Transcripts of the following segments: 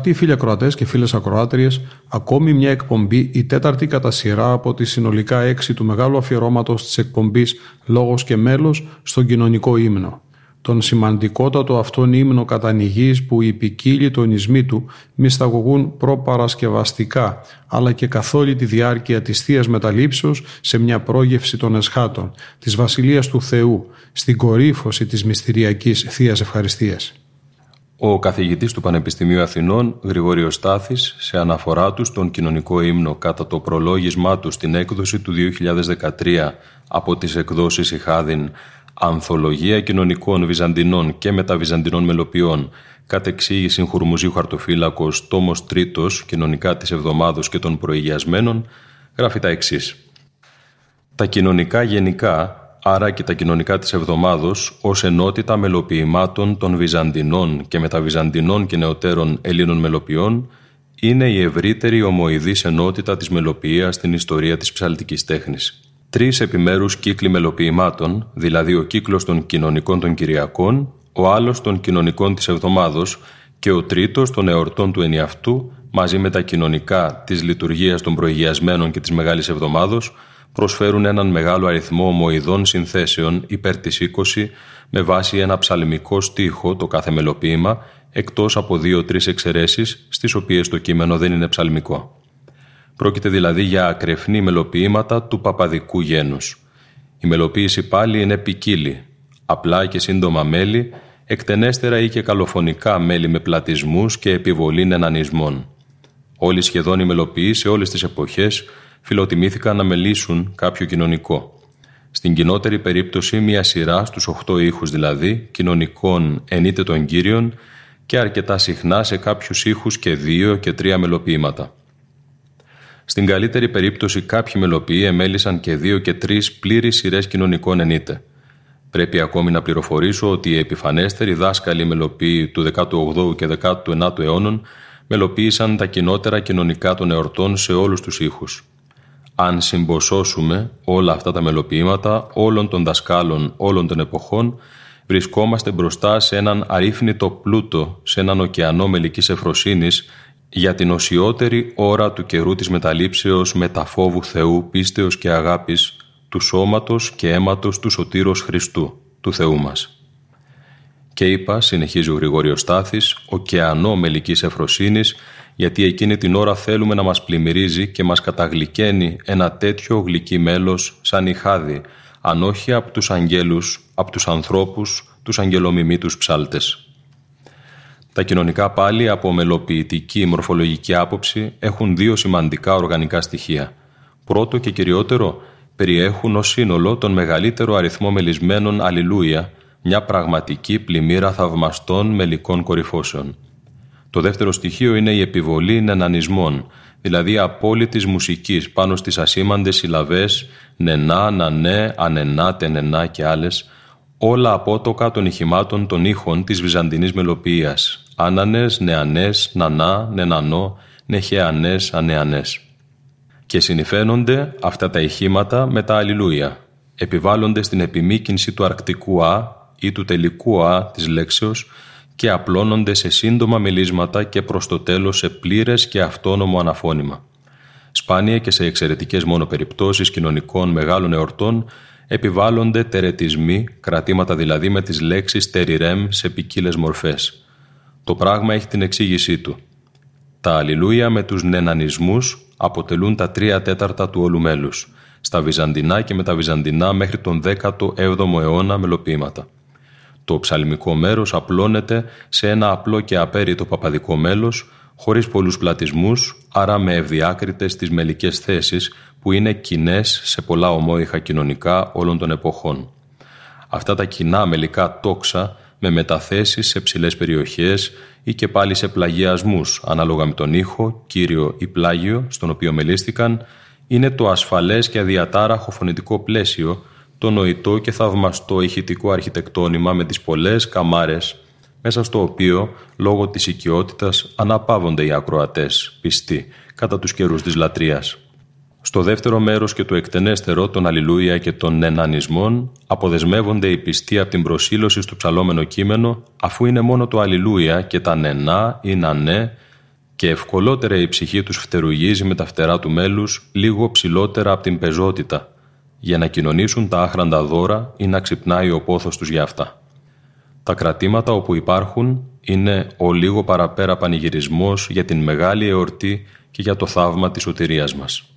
Αγαπητοί φίλοι ακροατές και φίλες ακροάτριες, ακόμη μια εκπομπή, η τέταρτη κατά σειρά από τη συνολικά έξι του μεγάλου αφιερώματος της εκπομπής Λόγος και Μέλος στον κοινωνικό ύμνο τον σημαντικότατο αυτόν ύμνο κατανοηγής που οι ποικίλοι τονισμοί του μυσταγωγούν προπαρασκευαστικά αλλά και καθ' όλη τη διάρκεια της Θείας Μεταλήψεως σε μια πρόγευση των εσχάτων, της Βασιλείας του Θεού, στην κορύφωση της μυστηριακής Θείας Ευχαριστίας. Ο καθηγητής του Πανεπιστημίου Αθηνών, Γρηγόριος Στάθης, σε αναφορά του στον κοινωνικό ύμνο κατά το προλόγισμά του στην έκδοση του 2013 από τις εκδόσεις Ιχάδιν Ανθολογία κοινωνικών Βυζαντινών και μεταβυζαντινών μελοποιών, κατ' εξήγηση Χουρμουζίου Χαρτοφύλακος, τόμος Τρίτος, Κοινωνικά της Εβδομάδος και των Προηγιασμένων, γράφει τα εξής. Τα κοινωνικά γενικά, άρα και τα κοινωνικά της εβδομάδος, ως ενότητα μελοποιημάτων των Βυζαντινών και μεταβυζαντινών και νεωτέρων Ελλήνων μελοποιών, είναι η ευρύτερη ομοειδής ενότητα της μελοποιίας στην ιστορία της ψαλτικής τέχνης. Τρεις επιμέρους κύκλοι μελοποιημάτων, δηλαδή ο κύκλος των κοινωνικών των Κυριακών, ο άλλος των κοινωνικών της Εβδομάδος και ο τρίτος των εορτών του ενιαυτού, μαζί με τα κοινωνικά της λειτουργίας των προηγιασμένων και της Μεγάλης Εβδομάδος, προσφέρουν έναν μεγάλο αριθμό ομοειδών συνθέσεων υπέρ της 20 με βάση ένα ψαλμικό στίχο το κάθε μελοποίημα, εκτός από δύο-τρεις εξαιρέσεις στις οποίες το κείμενο δεν είναι ψαλμικό. Πρόκειται δηλαδή για ακρεφνή μελοποιήματα του παπαδικού γένους. Η μελοποίηση πάλι είναι ποικίλη, απλά και σύντομα μέλη, εκτενέστερα ή και καλοφωνικά μέλη με πλατισμούς και επιβολή νενανισμών. Όλοι σχεδόν οι μελοποιοί σε όλες τις εποχές φιλοτιμήθηκαν να μελήσουν κάποιο κοινωνικό. Στην κοινότερη περίπτωση μια σειρά στους οχτώ ήχους δηλαδή, κοινωνικών ενείτε των κύριων και αρκετά συχνά σε κάποιους ήχους και δύο και τρία μελοποιήματα. Στην καλύτερη περίπτωση, κάποιοι μελοποιοί εμέλησαν και δύο και τρεις πλήρεις σειρές κοινωνικών ενίτε. Πρέπει ακόμη να πληροφορήσω ότι οι επιφανέστεροι δάσκαλοι μελοποιοί του 18ου και 19ου αιώνων μελοποίησαν τα κοινότερα κοινωνικά των εορτών σε όλους τους ήχους. Αν συμποσώσουμε όλα αυτά τα μελοποιήματα όλων των δασκάλων όλων των εποχών, βρισκόμαστε μπροστά σε έναν αρρύθμιτο πλούτο, σε έναν ωκεανό μελικής ευφροσύνης για την οσιότερη ώρα του καιρού της μεταλήψεως μεταφόβου Θεού πίστεως και αγάπης του σώματος και αίματος του Σωτήρος Χριστού, του Θεού μας. Και είπα, συνεχίζει ο Γρηγόριος Στάθης, ωκεανό μελικής εφροσύνης, γιατί εκείνη την ώρα θέλουμε να μας πλημμυρίζει και μας καταγλυκαίνει ένα τέτοιο γλυκύ μέλος σαν ηχάδι, αν όχι από τους αγγέλους, από τους ανθρώπους, τους αγγελομιμήτους ψάλτες. Τα κοινωνικά πάλι από μελοποιητική μορφολογική άποψη έχουν δύο σημαντικά οργανικά στοιχεία. Πρώτο και κυριότερο, περιέχουν ως σύνολο τον μεγαλύτερο αριθμό μελισμένων αλληλούια, μια πραγματική πλημμύρα θαυμαστών μελικών κορυφώσεων. Το δεύτερο στοιχείο είναι η επιβολή νενανισμών, δηλαδή απόλυτης μουσικής πάνω στις ασήμαντες συλλαβές νενά, νανέ, ανενά, τενενά και άλλες, όλα απότοκα των ηχημάτων των ήχων της βυζαντινής μελοποιίας, άνανες, νεανές, νανά, νενανό, νεχεανές, ανεανές. Και συνηφαίνονται αυτά τα ηχήματα με τα αλληλούια. Επιβάλλονται στην επιμήκυνση του αρκτικού «α» ή του τελικού «α» της λέξεως και απλώνονται σε σύντομα μιλίσματα και προς το τέλος σε πλήρες και αυτόνομο αναφώνημα. Σπάνια και σε εξαιρετικές μόνο περιπτώσεις κοινωνικών μεγάλων εορτών επιβάλλονται τερετισμοί, κρατήματα δηλαδή με τις λέξεις τεριρέμ σε ποικίλες μορφές. Το πράγμα έχει την εξήγησή του. Τα αλληλούια με τους νενανισμούς αποτελούν τα τρία τέταρτα του όλου μέλους. στα Βυζαντινά και μεταβυζαντινά μέχρι τον 17ο αιώνα μελοποιήματα. Το ψαλμικό μέρος απλώνεται σε ένα απλό και απέριτο παπαδικό μέλος, χωρίς πολλούς πλατισμούς, άρα με ευδιάκριτες τις μελικές θέσεις που είναι κοινές σε πολλά ομόιχα κοινωνικά όλων των εποχών. Αυτά τα κοινά μελικά τόξα με μεταθέσεις σε ψηλές περιοχές ή και πάλι σε πλαγιασμούς ανάλογα με τον ήχο, κύριο ή πλάγιο στον οποίο μελίστηκαν, είναι το ασφαλές και αδιατάραχο φωνητικό πλαίσιο, το νοητό και θαυμαστό ηχητικό αρχιτεκτόνημα με τις πολλές καμάρες, μέσα στο οποίο, λόγω της οικειότητας, αναπαύονται οι ακροατές, πιστοί, κατά τους καιρούς της λατρείας. Στο δεύτερο μέρος και το εκτενέστερο των Αλληλούια και των Ενανισμών αποδεσμεύονται οι πιστοί από την προσήλωση στο ψαλόμενο κείμενο αφού είναι μόνο το Αλληλούια και τα νενά ή νανέ και ευκολότερα η ψυχή τους φτερουγίζει με τα φτερά του μέλους λίγο ψηλότερα από την πεζότητα για να κοινωνήσουν τα άχραντα δώρα ή να ξυπνάει ο πόθος τους για αυτά. Τα κρατήματα όπου υπάρχουν είναι ο λίγο παραπέρα πανηγυρισμός για την μεγάλη εορτή και για το θαύμα της σωτηρίας μας.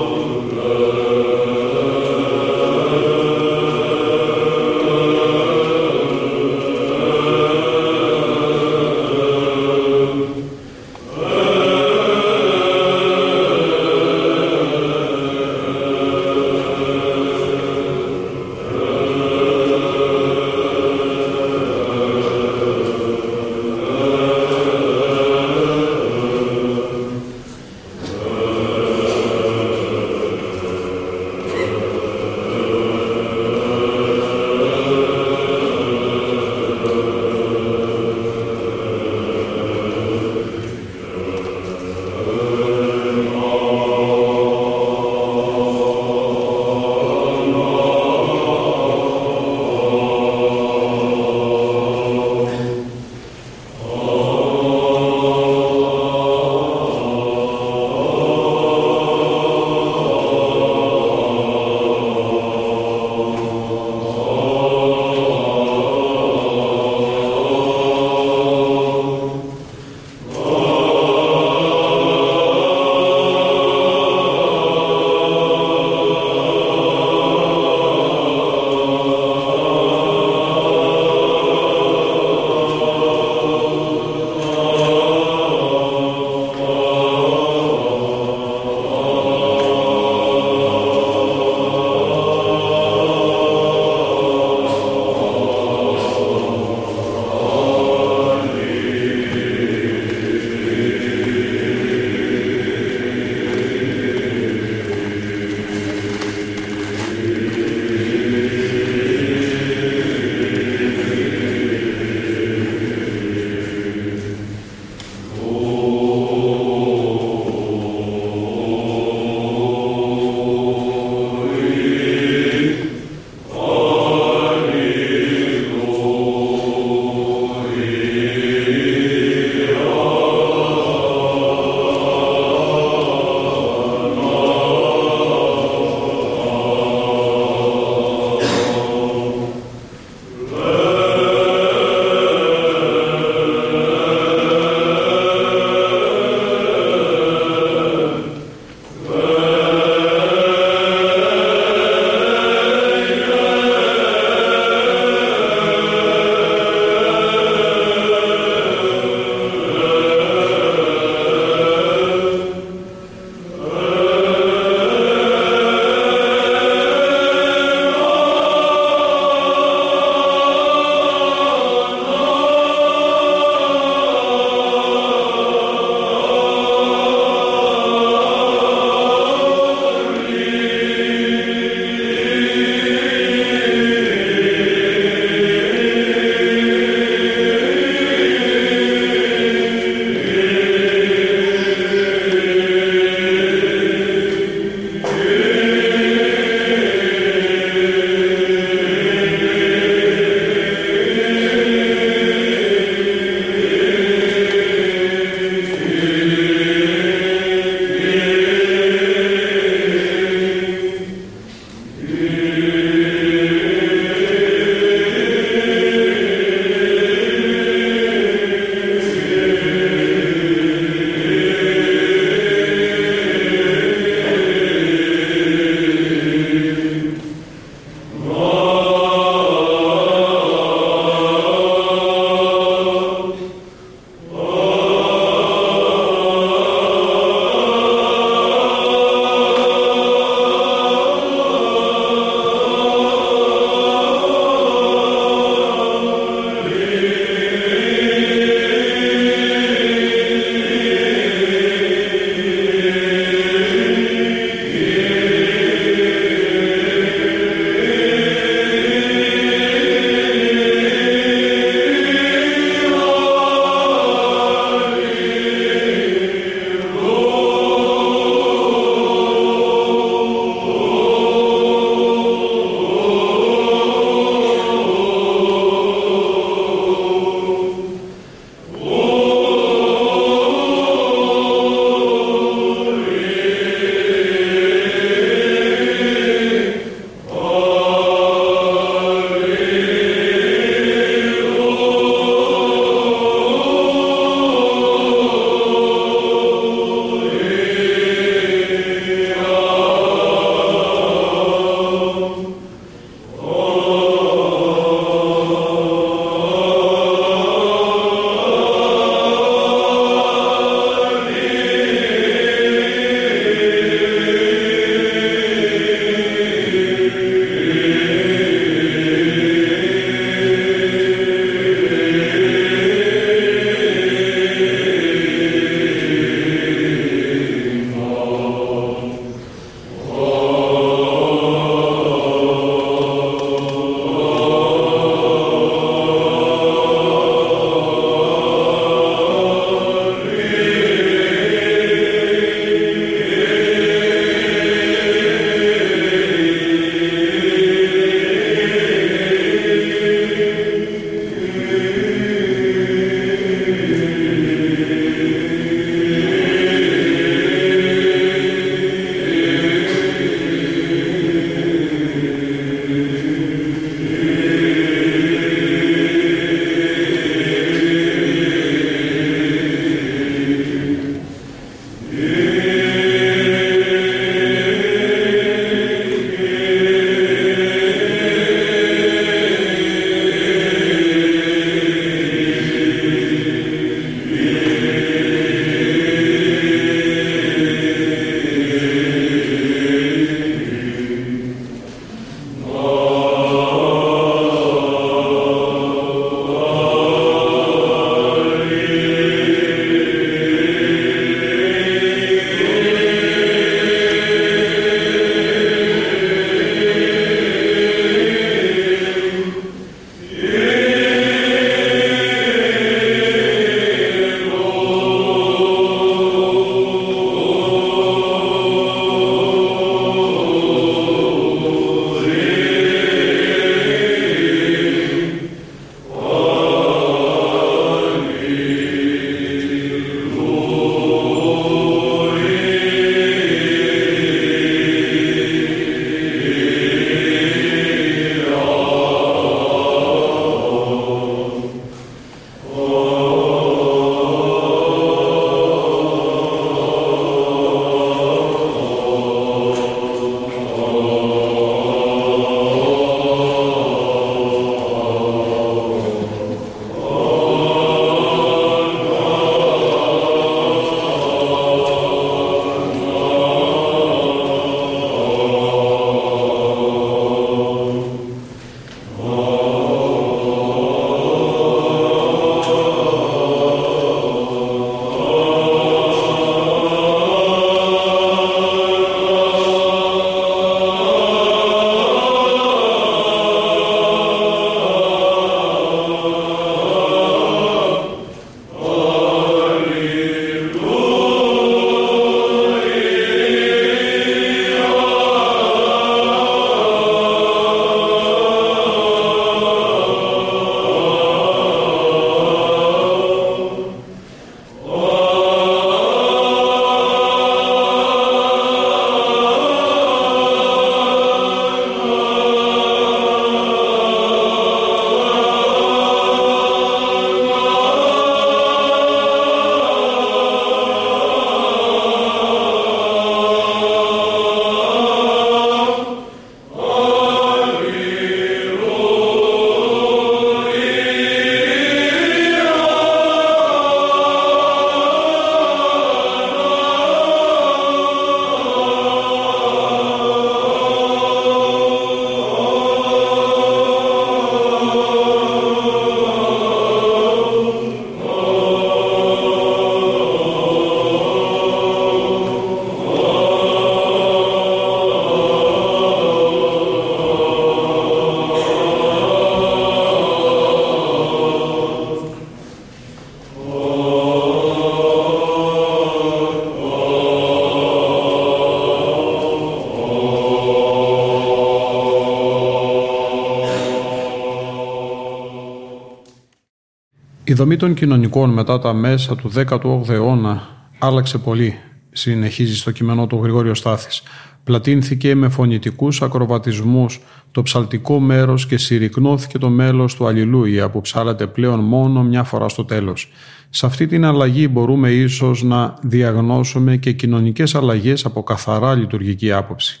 Δομή των κοινωνικών μετά τα μέσα του 18ου αιώνα άλλαξε πολύ, συνεχίζει στο κείμενό του Γρηγόριος Στάθης. Πλατίνθηκε με φωνητικούς ακροβατισμούς το ψαλτικό μέρος και συρρυκνώθηκε το μέλος του Αλληλούια που ψάλεται πλέον μόνο μια φορά στο τέλος. Σε αυτή την αλλαγή μπορούμε ίσως να διαγνώσουμε και κοινωνικές αλλαγές από καθαρά λειτουργική άποψη.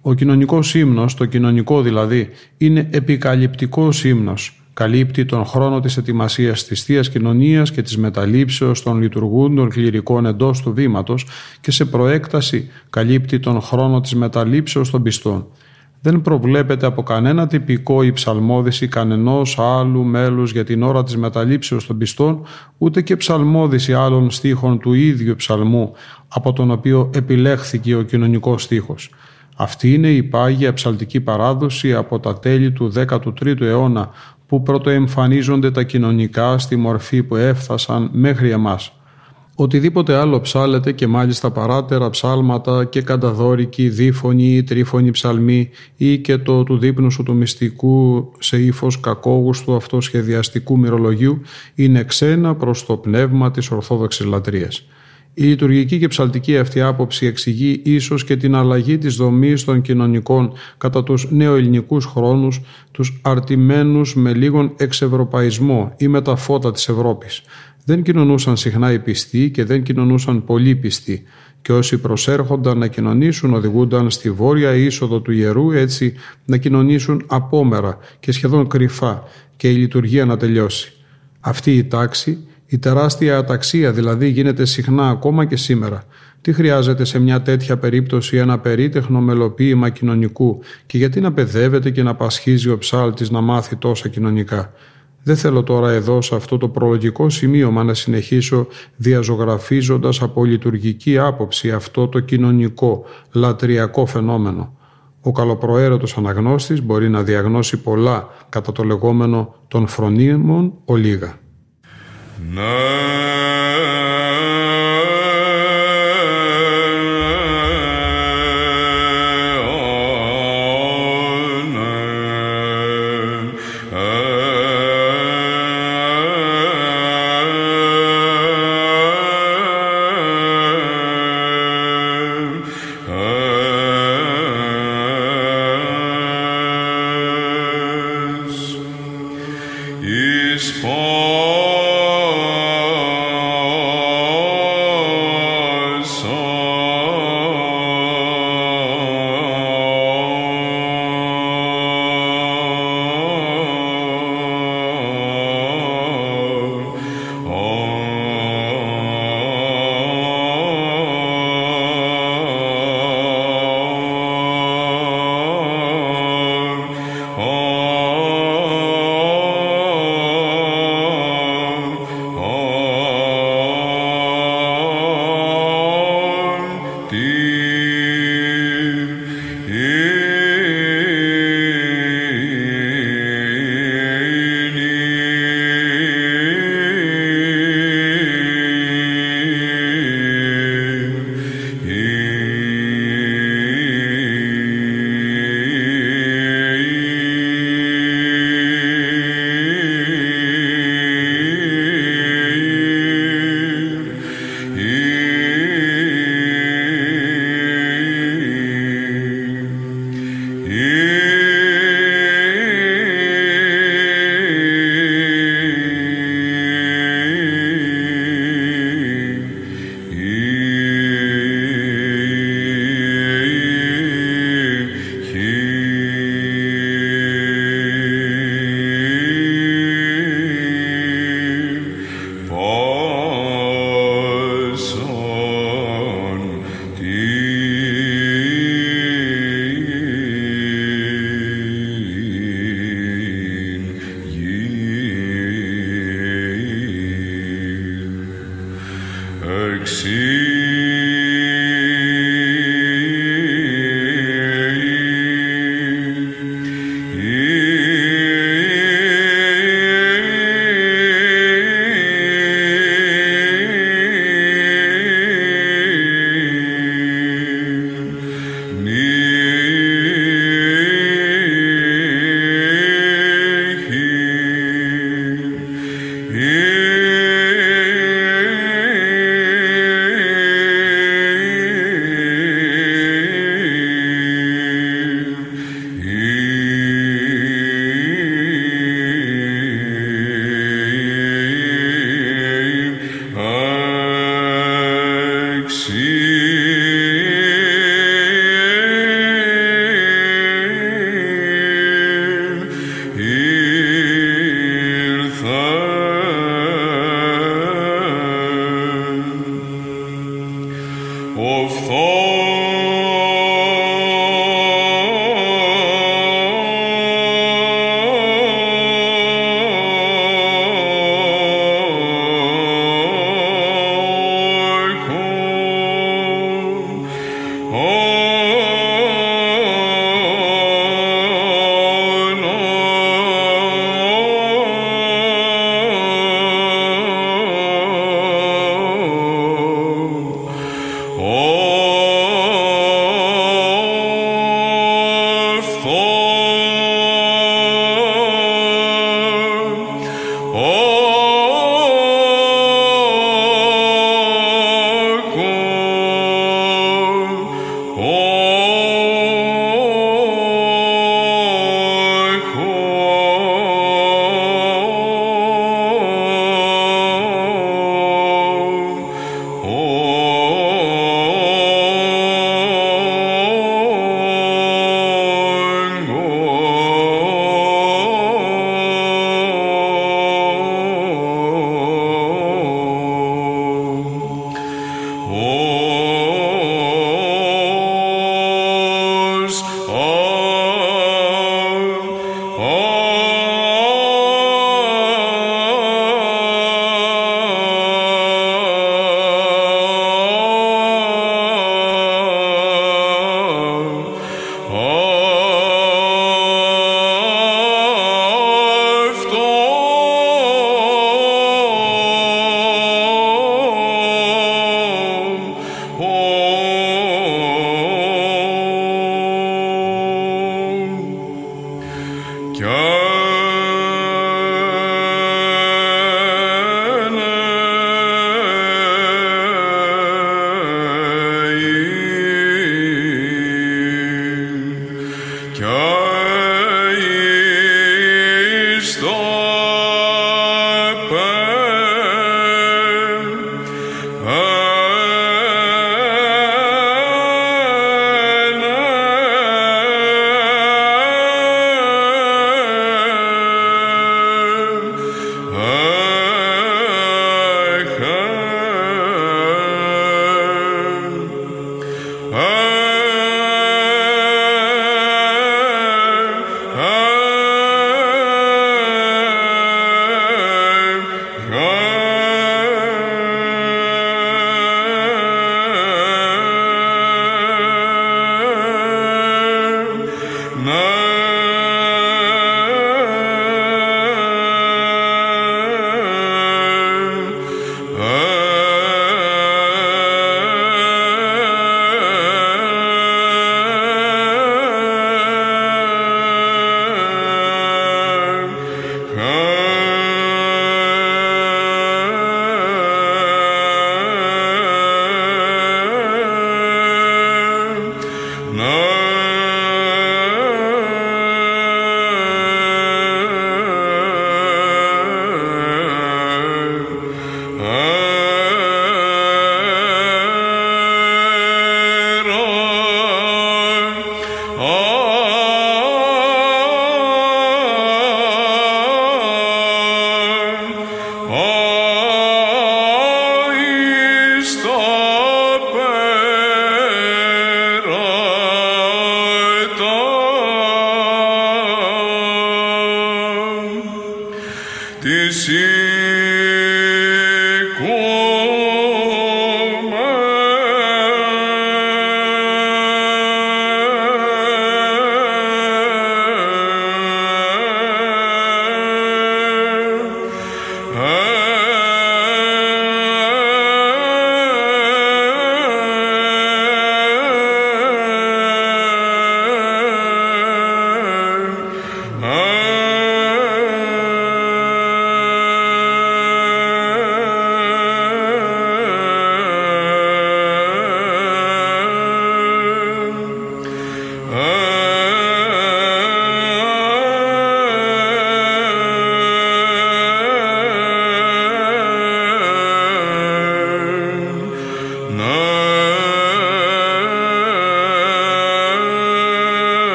Ο κοινωνικός ύμνος, το κοινωνικό δηλαδή, είναι επικαλυπτικός ύμνος. Καλύπτει τον χρόνο της ετοιμασίας της θείας Κοινωνίας και της μεταλήψεως των λειτουργούντων κληρικών εντός του βήματος και σε προέκταση καλύπτει τον χρόνο της μεταλήψεως των πιστών. Δεν προβλέπεται από κανένα τυπικό ή ψαλμόδηση κανενός άλλου μέλους για την ώρα της μεταλήψεως των πιστών, ούτε και ψαλμόδηση άλλων στίχων του ίδιου ψαλμού, από τον οποίο επιλέχθηκε ο κοινωνικός στίχος. Αυτή είναι η πάγια ψαλτική παράδοση από τα τέλη του 13ου αιώνα που πρωτοεμφανίζονται τα κοινωνικά στη μορφή που έφτασαν μέχρι εμάς. Οτιδήποτε άλλο ψάλεται και μάλιστα παράτερα ψάλματα και κανταδόρικοι, δίφωνοι ή τρίφωνοι ψαλμοί ή και το του δείπνου σου του μυστικού σε ύφος κακόγουστου αυτοσχεδιαστικού μυρολογίου είναι ξένα προς το πνεύμα της Ορθόδοξης λατρείας. Η λειτουργική και ψαλτική αυτή άποψη εξηγεί ίσως και την αλλαγή της δομής των κοινωνικών κατά τους νεοελληνικούς χρόνους, τους αρτημένους με λίγον εξευρωπαϊσμό ή με τα φώτα της Ευρώπης. Δεν κοινωνούσαν συχνά οι πιστοί και δεν κοινωνούσαν πολλοί πιστοί και όσοι προσέρχονταν να κοινωνήσουν οδηγούνταν στη βόρεια είσοδο του ιερού έτσι να κοινωνήσουν απόμερα και σχεδόν κρυφά και η λειτουργία να τελειώσει. Αυτή η τάξη η τεράστια αταξία δηλαδή γίνεται συχνά ακόμα και σήμερα. Τι χρειάζεται σε μια τέτοια περίπτωση ένα περίτεχνο μελοποίημα κοινωνικού; Και γιατί να παιδεύεται και να πασχίζει ο ψάλτης να μάθει τόσα κοινωνικά; Δεν θέλω τώρα εδώ σε αυτό το προλογικό σημείωμα να συνεχίσω διαζωγραφίζοντας από λειτουργική άποψη αυτό το κοινωνικό, λατριακό φαινόμενο. Ο καλοπροαίρετος αναγνώστης μπορεί να διαγνώσει πολλά κατά το λεγόμενο των φρονίμων ολίγα. Ναι.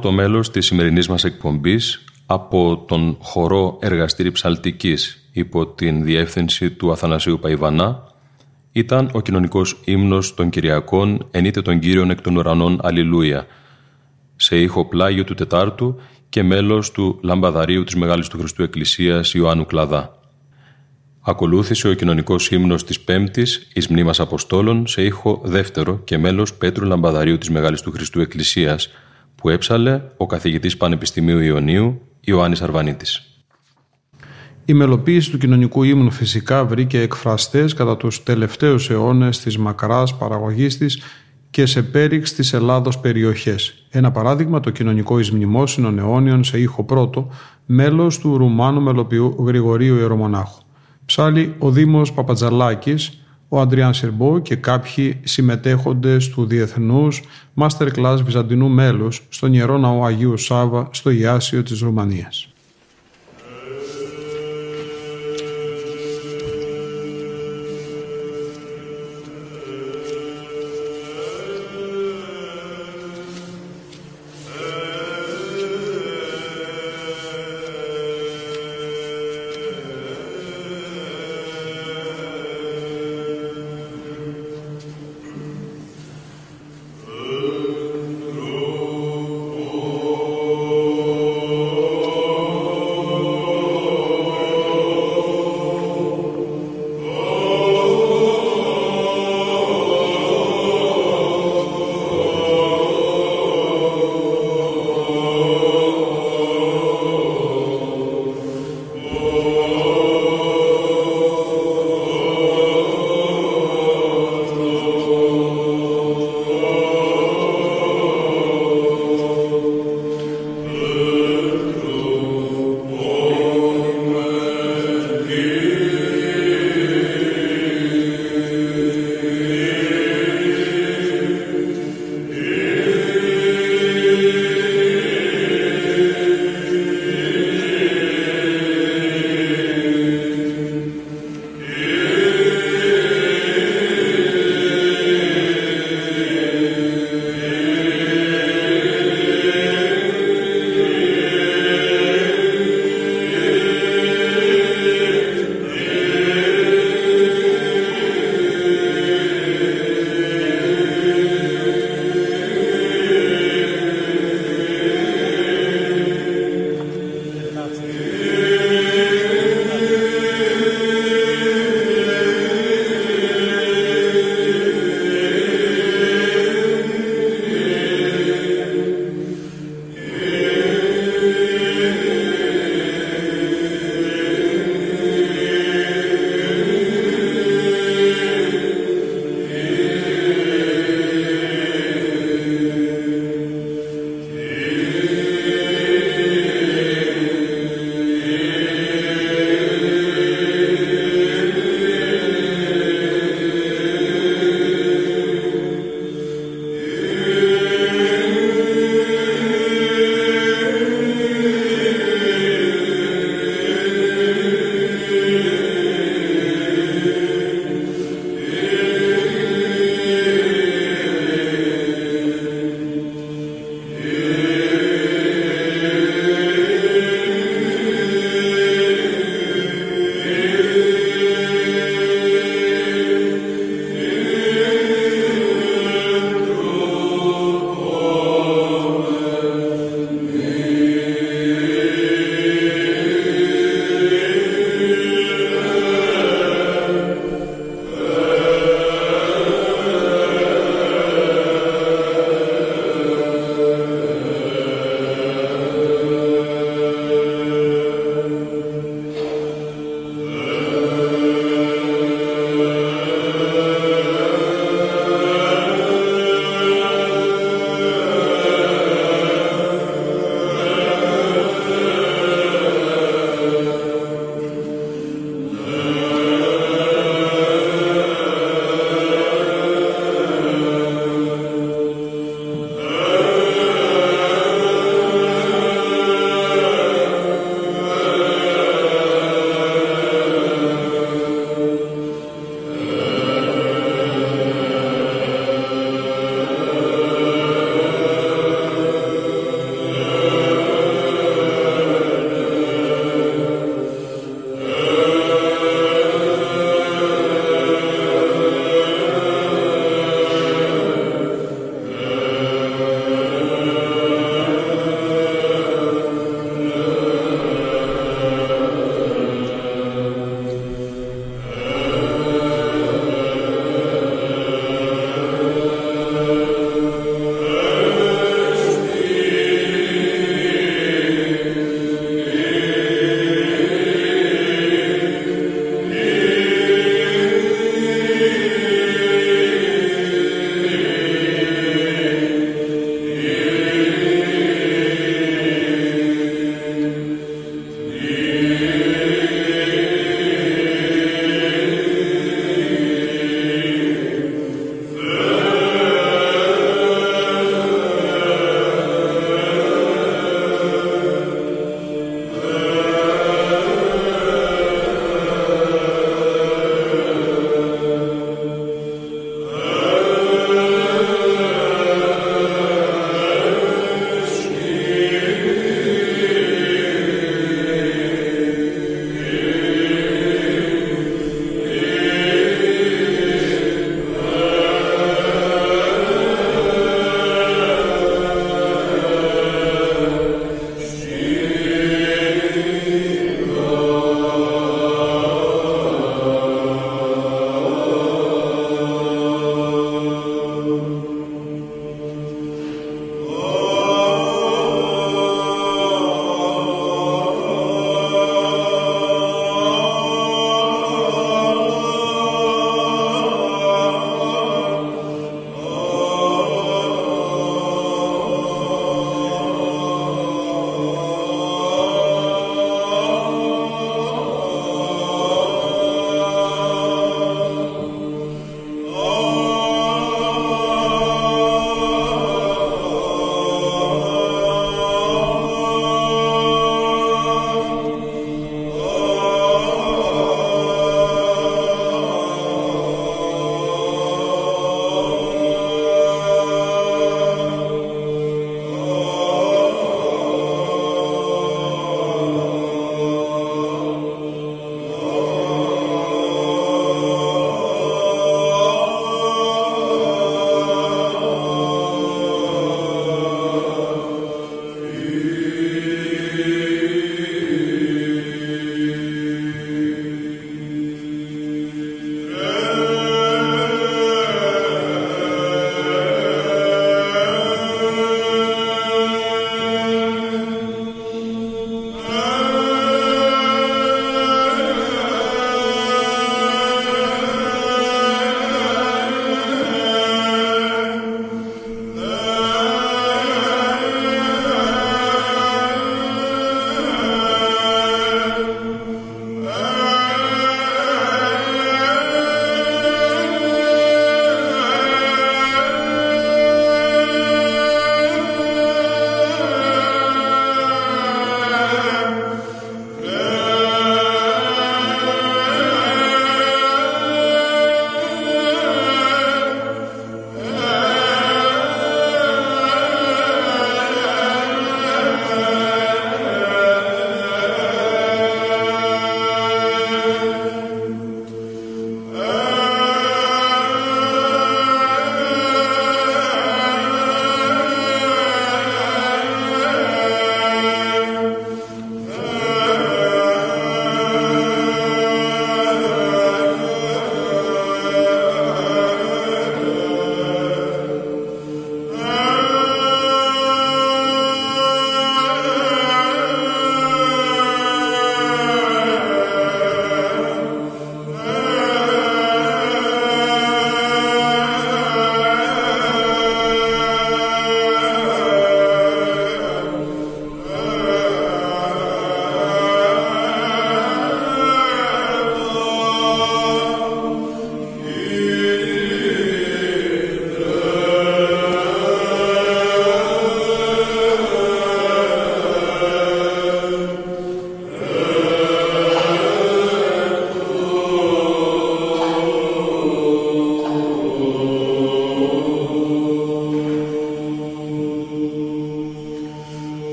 Πρώτο μέλος της σημερινής μας εκπομπής από τον χορό εργαστήρι ψαλτικής υπό την διεύθυνση του Αθανασίου Παϊβανά ήταν ο κοινωνικός ύμνος των Κυριακών «Ενείτε τον Κύριον εκ των ουρανών Αλληλούια» σε ήχο πλάγιο του Τετάρτου και μέλος του Λαμπαδαρίου της Μεγάλης του Χριστού Εκκλησίας Ιωάννου Κλαδά. Ακολούθησε ο κοινωνικός ύμνος της Πέμπτης εις μνήμας Αποστόλων σε ήχο δεύτερο και μέλος Πέτρου Λαμπαδαρίου της Μεγάλης του Χριστού Εκκλησίας που έψαλε ο καθηγητής Πανεπιστημίου Ιωνίου Ιωάννης Αρβανίτης. Η μελοποίηση του κοινωνικού ύμνου φυσικά βρήκε εκφραστές κατά τους τελευταίους αιώνες της μακράς παραγωγής της και σε πέριξ της Ελλάδος περιοχές. Ένα παράδειγμα το κοινωνικό εις μνημόσυνων αιώνιων σε ήχο πρώτο, μέλος του Ρουμάνου μελοποιού Γρηγορίου Ιερομονάχου. Ψάλει ο Δήμος Παπατζαλάκης, ο Αντριάν Σερμπό και κάποιοι συμμετέχοντες του Διεθνούς Masterclass Βυζαντινού μέλους στον Ιερό Ναό Αγίου Σάβα στο Ιάσιο της Ρουμανίας.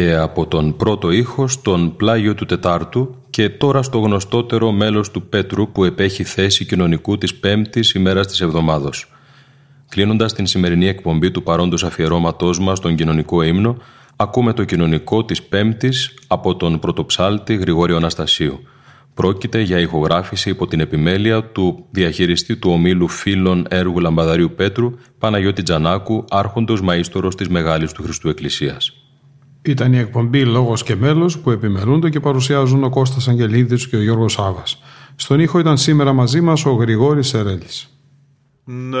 Και από τον πρώτο ήχο στον πλάγιο του Τετάρτου και τώρα στο γνωστότερο μέλος του Πέτρου που επέχει θέση κοινωνικού της πέμπτης ημέρας της εβδομάδος. Κλείνοντας την σημερινή εκπομπή του παρόντος αφιερώματός μας στον κοινωνικό ύμνο, ακούμε το κοινωνικό της πέμπτης από τον πρωτοψάλτη Γρηγόριο Αναστασίου. Πρόκειται για ηχογράφηση υπό την επιμέλεια του διαχειριστή του ομίλου φίλων έργου Λαμπαδαρίου Πέτρου, Παναγιώτη Τζανάκου, άρχοντος μαΐστορος της Μεγάλης του Χριστού Εκκλησίας. Ήταν η εκπομπή Λόγος και Μέλος που επιμελούνται και παρουσιάζουν ο Κώστας Αγγελίδης και ο Γιώργος Σάβας. Στον ήχο ήταν σήμερα μαζί μας ο Γρηγόρης Σερέλης. Ναι,